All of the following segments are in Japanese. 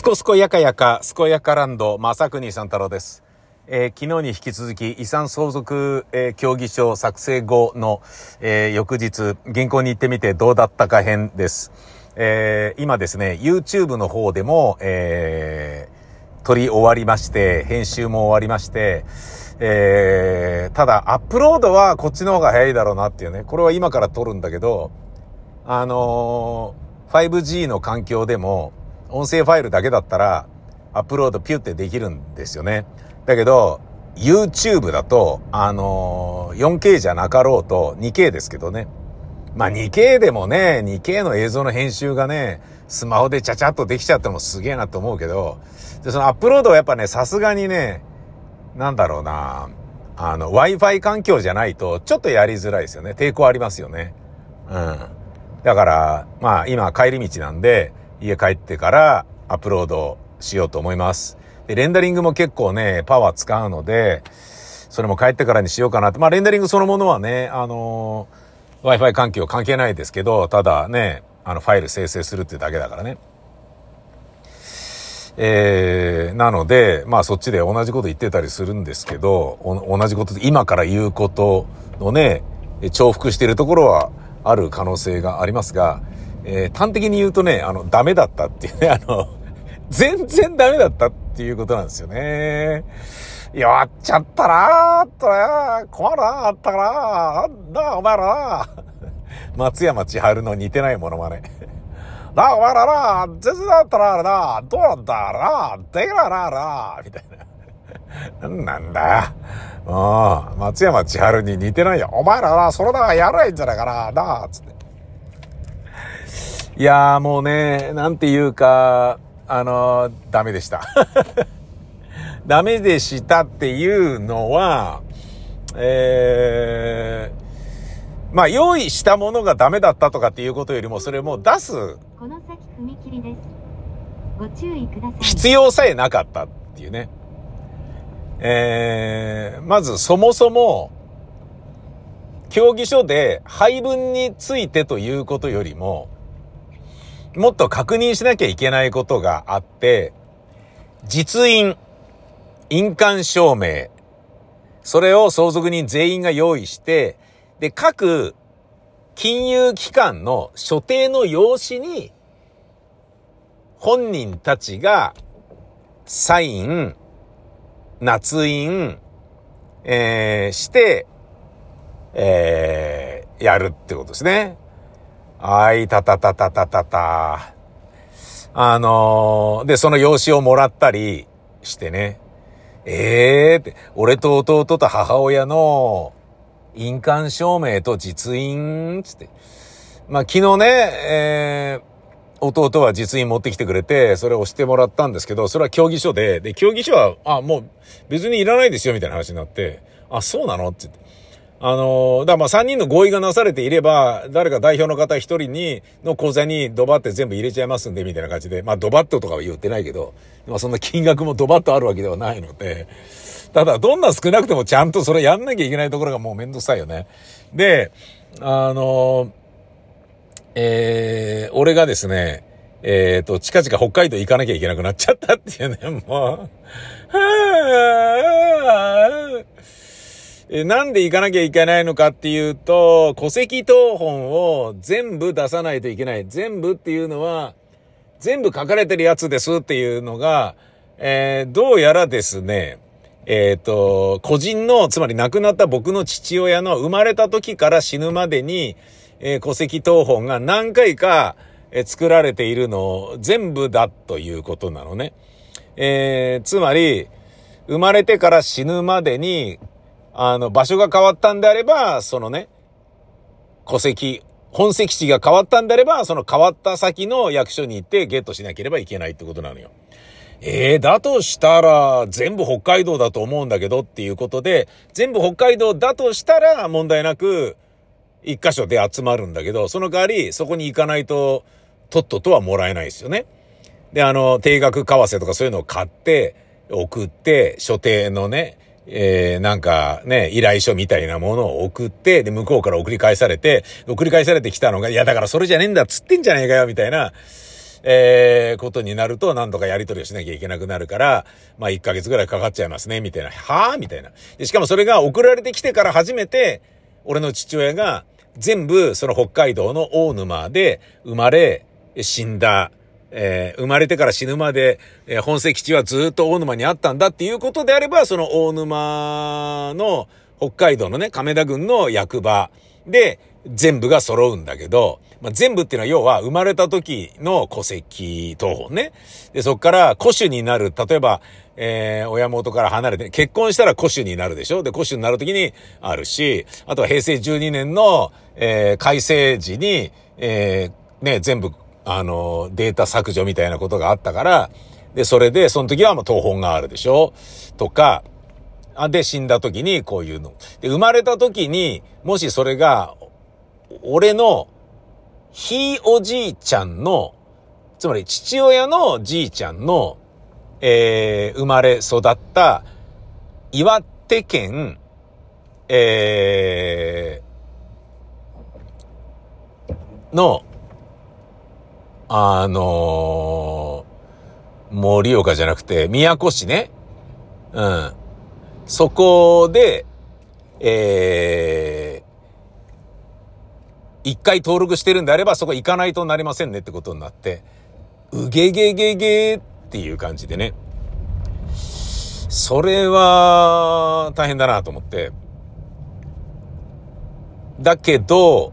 すこすこやかやか、すこやかランド、まさくにさん太郎です。えー、昨日に引き続き遺産相続、えー、協議書作成後の、えー、翌日、銀行に行ってみてどうだったか編です。えー、今ですね、YouTube の方でも、えー、撮り終わりまして、編集も終わりまして、えー、ただ、アップロードはこっちの方が早いだろうなっていうね。これは今から撮るんだけど、あのー、5G の環境でも、音声ファイルだけだったら、アップロードピュってできるんですよね。だけど、YouTube だと、あのー、4K じゃなかろうと 2K ですけどね。まあ 2K でもね、2K の映像の編集がね、スマホでちゃちゃっとできちゃってもすげえなと思うけど、で、そのアップロードはやっぱね、さすがにね、なんだろうな、あの、Wi-Fi 環境じゃないと、ちょっとやりづらいですよね。抵抗ありますよね。うん。だから、まあ今帰り道なんで、家帰ってからアップロードしようと思います。で、レンダリングも結構ね、パワー使うので、それも帰ってからにしようかなと。まあ、レンダリングそのものはね、あのー、Wi-Fi 環境関係ないですけど、ただね、あの、ファイル生成するってだけだからね。えー、なので、まあそっちで同じこと言ってたりするんですけど、同じことで今から言うことのね、重複しているところはある可能性がありますが、えー、端的に言うとね、あの、ダメだったっていうね、あの、全然ダメだったっていうことなんですよね。弱っちゃったなーっとね、困るなあったかななんだお前らな 松山千春の似てないものまね。なお前らな全然だったらあれなどうなんだなできないなあれなみたいな。なんなんだよ。うん。松山千春に似てないよ。お前らな、それならやらないんじゃないかな、なあ、つって。いやーもうね、なんていうか、あのー、ダメでした。ダメでしたっていうのは、えー、まあ用意したものがダメだったとかっていうことよりも、それも出す。この先踏切です。ご注意ください。必要さえなかったっていうね。えー、まずそもそも、協議書で配分についてということよりも、もっと確認しなきゃいけないことがあって、実印、印鑑証明、それを相続人全員が用意して、で、各金融機関の所定の用紙に、本人たちがサイン、捺印、えー、して、えー、やるってことですね。はい、たたたたたたた。あのー、で、その用紙をもらったりしてね。ええー、って、俺と弟と母親の印鑑証明と実印、つって。まあ、昨日ね、えー、弟は実印持ってきてくれて、それを押してもらったんですけど、それは協議書で、で、協議書は、あ、もう別にいらないですよ、みたいな話になって、あ、そうなの？って言って。あのー、だまあ3人の合意がなされていれば、誰か代表の方1人に、の口座にドバって全部入れちゃいますんで、みたいな感じで、まあドバッととかは言ってないけど、まあそんな金額もドバッとあるわけではないので、ただどんな少なくてもちゃんとそれやんなきゃいけないところがもうめんどくさいよね。で、あのー、えー、俺がですね、えっ、ー、と、近々北海道行かなきゃいけなくなっちゃったっていうね、もう、はぁえなんで行かなきゃいけないのかっていうと、戸籍謄本を全部出さないといけない。全部っていうのは、全部書かれてるやつですっていうのが、えー、どうやらですね、えっ、ー、と、個人の、つまり亡くなった僕の父親の生まれた時から死ぬまでに、えー、戸籍謄本が何回か、え、作られているのを全部だということなのね。えー、つまり、生まれてから死ぬまでにあの、場所が変わったんであれば、そのね、戸籍、本籍地が変わったんであれば、その変わった先の役所に行ってゲットしなければいけないってことなのよ。ええー、だとしたら、全部北海道だと思うんだけどっていうことで、全部北海道だとしたら問題なく、一箇所で集まるんだけど、その代わり、そこに行かないと、とっととはもらえないですよね。で、あの、定額為替とかそういうのを買って、送って、所定のね、えー、なんかね、依頼書みたいなものを送って、で、向こうから送り返されて、送り返されてきたのが、いや、だからそれじゃねえんだっつってんじゃねえかよ、みたいな、えー、ことになると何度かやり取りをしなきゃいけなくなるから、まあ1ヶ月ぐらいかかっちゃいますね、みたいな。はぁみたいな。で、しかもそれが送られてきてから初めて、俺の父親が全部その北海道の大沼で生まれ、死んだ、えー、生まれてから死ぬまで、えー、本籍地はずっと大沼にあったんだっていうことであれば、その大沼の北海道のね、亀田郡の役場で全部が揃うんだけど、まあ、全部っていうのは要は生まれた時の戸籍謄本ね。で、そっから古種になる、例えば、えー、親元から離れて、結婚したら古種になるでしょ？で、古種になる時にあるし、あとは平成12年の、えー、改正時に、えー、ね、全部あの、データ削除みたいなことがあったから、で、それで、その時はもう東本があるでしょ？とか、あ、で、死んだ時にこういうの。で、生まれた時に、もしそれが、俺の、ひいおじいちゃんの、つまり父親のじいちゃんの、えー、生まれ育った、岩手県、えー、の、あのー、盛岡じゃなくて、宮古市ね。うん。そこで、えー、一回登録してるんであれば、そこ行かないとなりませんねってことになって、うげげげげっていう感じでね。それは、大変だなと思って。だけど、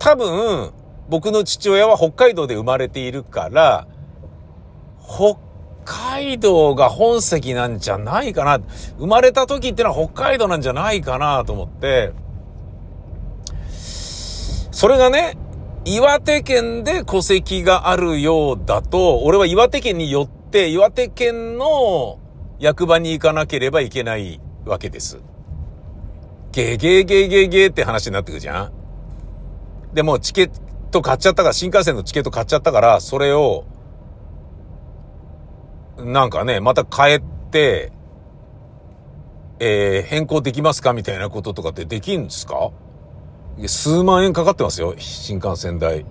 多分、僕の父親は北海道で生まれているから、北海道が本籍なんじゃないかな。生まれた時ってのは北海道なんじゃないかなと思って、それがね、岩手県で戸籍があるようだと、俺は岩手県によって岩手県の役場に行かなければいけないわけです。ゲゲゲゲゲって話になってくるじゃんでもチケット買っちゃったから、新幹線のチケット買っちゃったから、それを、なんかね、また変えて、えー、変更できますかみたいなこととかってできんですか？数万円かかってますよ、新幹線代。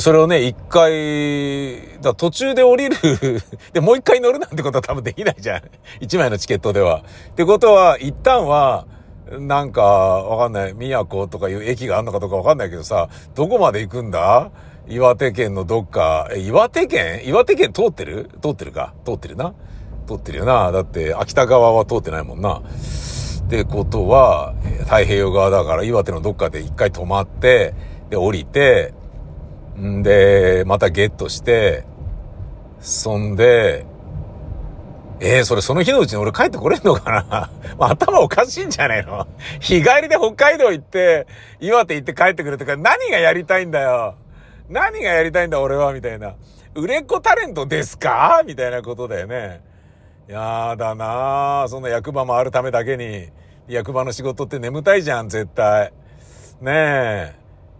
それをね、一回、だ途中で降りる で、もう一回乗るなんてことは多分できないじゃん。一枚のチケットでは。ってことは、一旦は、なんか、わかんない。宮古とかいう駅があんのかどうかわかんないけどさ、どこまで行くんだ？岩手県のどっか、え、岩手県？岩手県通ってる？通ってるか？通ってるな？通ってるよな。だって、秋田側は通ってないもんな。ってことは、太平洋側だから岩手のどっかで一回止まって、で、降りて、んで、またゲットして、そんで、えー、それその日のうちに俺帰ってこれんのかな、頭おかしいんじゃねえの？日帰りで北海道行って、岩手行って帰ってくるとか何がやりたいんだよ？何がやりたいんだ俺は？みたいな。売れっ子タレントですか？みたいなことだよね。やだなそんな役場もあるためだけに。役場の仕事って眠たいじゃん、絶対。ねえ。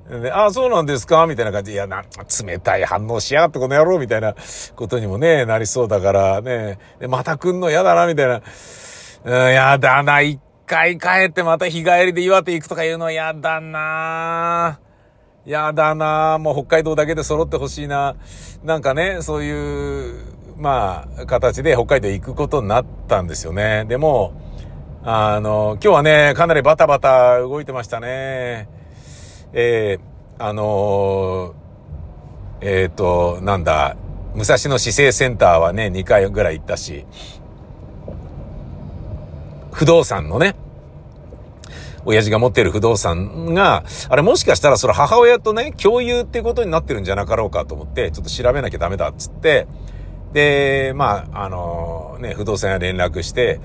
で、ああ、そうなんですか？みたいな感じで、いや、な、冷たい反応しやがってこの野郎みたいなことにもね、なりそうだからね。で、また来んの嫌だな、みたいな。うん、やだな。一回帰ってまた日帰りで岩手行くとか言うの嫌だな。やだな。もう北海道だけで揃ってほしいな。なんかね、そういう、まあ、形で北海道行くことになったんですよね。でも、あの、今日はね、かなりバタバタ動いてましたね。えー、あのー、えっ、ー、と、なんだ、武蔵野市政センターはね、2回ぐらい行ったし、不動産のね、親父が持ってる不動産が、あれもしかしたらそれ母親とね、共有ってことになってるんじゃなかろうかと思って、ちょっと調べなきゃダメだっつって、で、まあ、あのー、ね、不動産屋連絡して、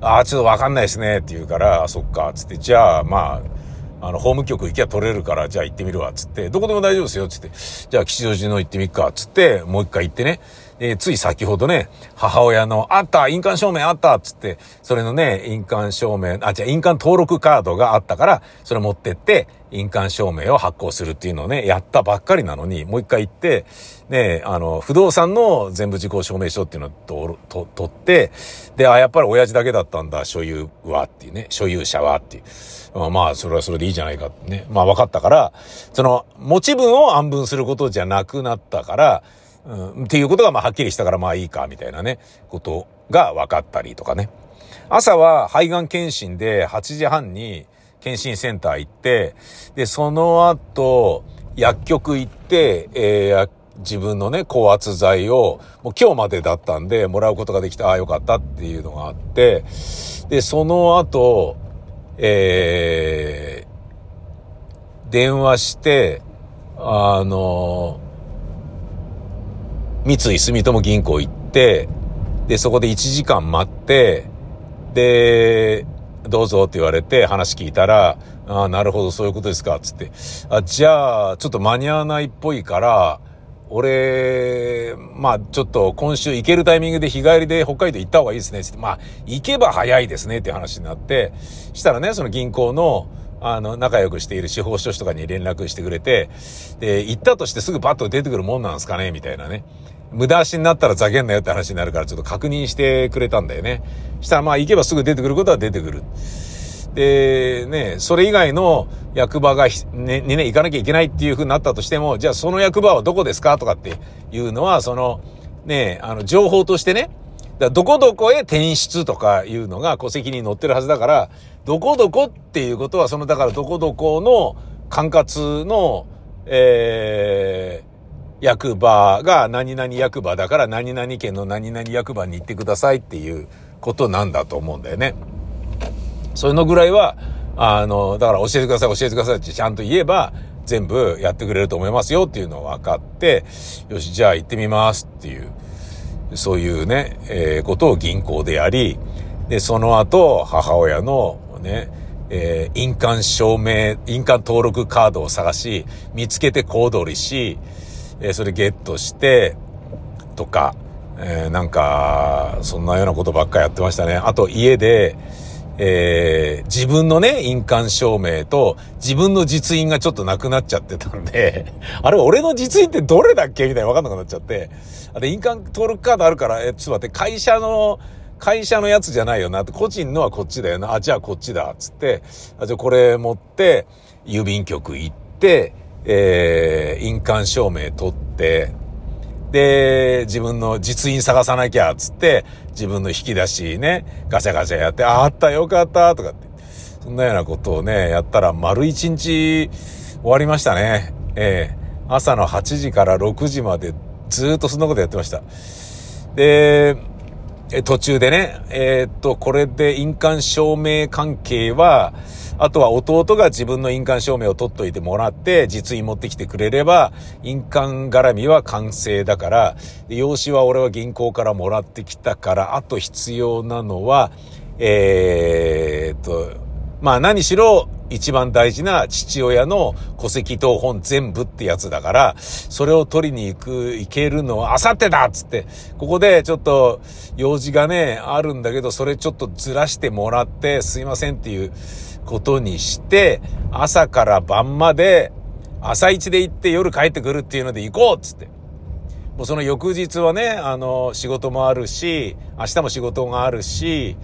ああ、ちょっとわかんないですねって言うから、そっか、つって、じゃあ、まあ、あの、法務局行きゃ取れるから、じゃあ行ってみるわ、つって、どこでも大丈夫ですよ、つって、じゃあ吉祥寺の行ってみっか、つって、もう一回行ってね、えー、つい先ほどね、母親の、あった印鑑証明あったつって、それのね、印鑑証明、あ、じゃあ印鑑登録カードがあったから、それ持ってって、印鑑証明を発行するっていうのをね、やったばっかりなのに、もう一回行って、ね、あの、不動産の全部事項証明書っていうのをと、取って、で、あ、やっぱり親父だけだったんだ、所有はっていうね、所有者はっていう。まあ、それはそれでいいじゃないかってね。まあ、分かったから、その、持ち分を安分することじゃなくなったから、うん、っていうことがまあはっきりしたからまあいいか、みたいなね、ことが分かったりとかね。朝は肺がん検診で8時半に検診センター行って、で、その後、薬局行って、えー、自分のね、高圧剤を、もう今日までだったんで、もらうことができた、ああ、よかったっていうのがあって、で、その後、えー、電話して、あの、三井住友銀行行って、で、そこで1時間待って、で、どうぞって言われて話聞いたら、ああ、なるほど、そういうことですか、つって。あ、じゃあ、ちょっと間に合わないっぽいから、俺、まあ、ちょっと今週行けるタイミングで日帰りで北海道行った方がいいですね、つって。まあ、行けば早いですね、って話になって、したらね、その銀行の、あの、仲良くしている司法書士とかに連絡してくれて、で、行ったとしてすぐパッと出てくるもんなんですかねみたいなね。無駄足になったらざけんなよって話になるからちょっと確認してくれたんだよね。したらまあ行けばすぐ出てくることは出てくる。で、ね、それ以外の役場がね、にね、行かなきゃいけないっていう風になったとしても、じゃあその役場はどこですかとかっていうのは、その、ね、あの、情報としてね、だどこどこへ転出とかいうのが戸籍に載ってるはずだから、どこどこっていうことは、その、だからどこどこの管轄の、えー、役場が何々役場だから何々県の何々役場に行ってくださいっていうことなんだと思うんだよね。そういうのぐらいは、あの、だから教えてください、教えてくださいってちゃんと言えば、全部やってくれると思いますよっていうのを分かって、よし、じゃあ行ってみますっていう、そういうね、えー、ことを銀行でやり、で、その後、母親のね、えー、印鑑証明、印鑑登録カードを探し、見つけて小躍りし、え、それゲットして、とか、え、なんか、そんなようなことばっかやってましたね。あと家で、えー、自分のね、印鑑証明と自分の実印がちょっとなくなっちゃってたんで、あれ俺の実印ってどれだっけみたいなわかんなくなっちゃって、あれ印鑑登録カードあるから、え、ちょっと待って、会社の、会社のやつじゃないよなって、個人のはこっちだよな。あ、じゃあこっちだ。つって、あ、じゃあこれ持って、郵便局行って、えー、印鑑証明取って、で、自分の実印探さなきゃ、つって、自分の引き出しね、ガチャガチャやって、あった、よかった、とかって。そんなようなことをね、やったら丸一日終わりましたね。ええー、朝の8時から6時までずっとそんなことやってました。で、え途中でね、えー、っと、これで印鑑証明関係は、あとは弟が自分の印鑑証明を取っといてもらって、実印持ってきてくれれば、印鑑絡みは完成だから、用紙は俺は銀行からもらってきたから、あと必要なのは、えー、っと、まあ何しろ一番大事な父親の戸籍謄本全部ってやつだから、それを取りに行く、行けるのはあさってだっつって、ここでちょっと用事がね、あるんだけど、それちょっとずらしてもらってすいませんっていうことにして、朝から晩まで朝一で行って夜帰ってくるっていうので行こうっつって。もうその翌日はね、あの、仕事もあるし、明日も仕事があるし、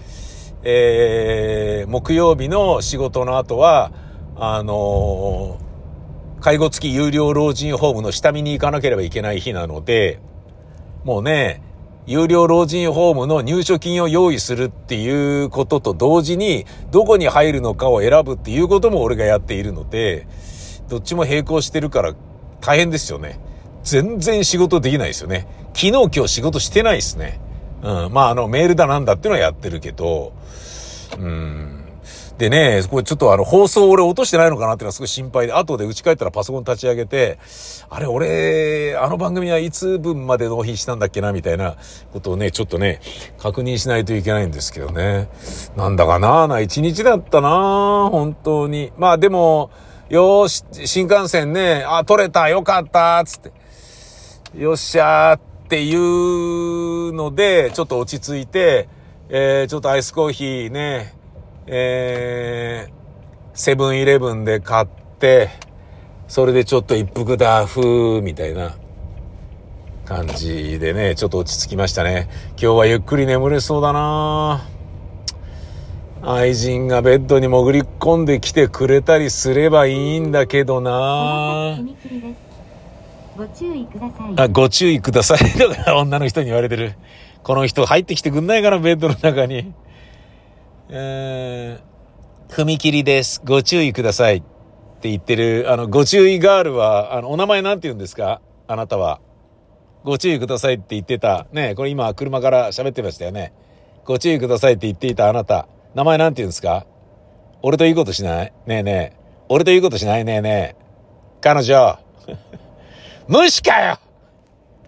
えー、木曜日の仕事の後は、あのー、介護付き有料老人ホームの下見に行かなければいけない日なので、もうね、有料老人ホームの入所金を用意するっていうことと同時に、どこに入るのかを選ぶっていうことも俺がやっているので、どっちも並行してるから大変ですよね。全然仕事できないですよね。昨日今日仕事してないですね。うん。まあ、あの、メールだなんだっていうのはやってるけど、うん。でね、これちょっとあの放送俺落としてないのかなっていうのはすごい心配で、後で家帰ったらパソコン立ち上げて、あれ俺、あの番組はいつ分まで納品したんだっけなみたいなことをね、ちょっとね、確認しないといけないんですけどね。なんだかなな一日だったな本当に。まあでも、よーし、新幹線ね、あ、取れた、よかった、つって。よっしゃーっていうので、ちょっと落ち着いて、えー、ちょっとアイスコーヒーね、えー、セブンイレブンで買って、それでちょっと一服だ、ふー、みたいな感じでね、ちょっと落ち着きましたね。今日はゆっくり眠れそうだな。愛人がベッドに潜り込んできてくれたりすればいいんだけどな。ご注意ください。あ、ご注意ください。とか女の人に言われてる。この人入ってきてくんないかな、ベッドの中に。えー、踏切です。ご注意ください。って言ってる、あの、ご注意ガールは、あの、お名前なんて言うんですか？あなたは。ご注意くださいって言ってた。ねこれ今車から喋ってましたよね。ご注意くださいって言っていたあなた。名前なんて言うんですか？俺といいことしない？ねえねえ。俺といいことしない？ねえねえ。彼女。無視かよ。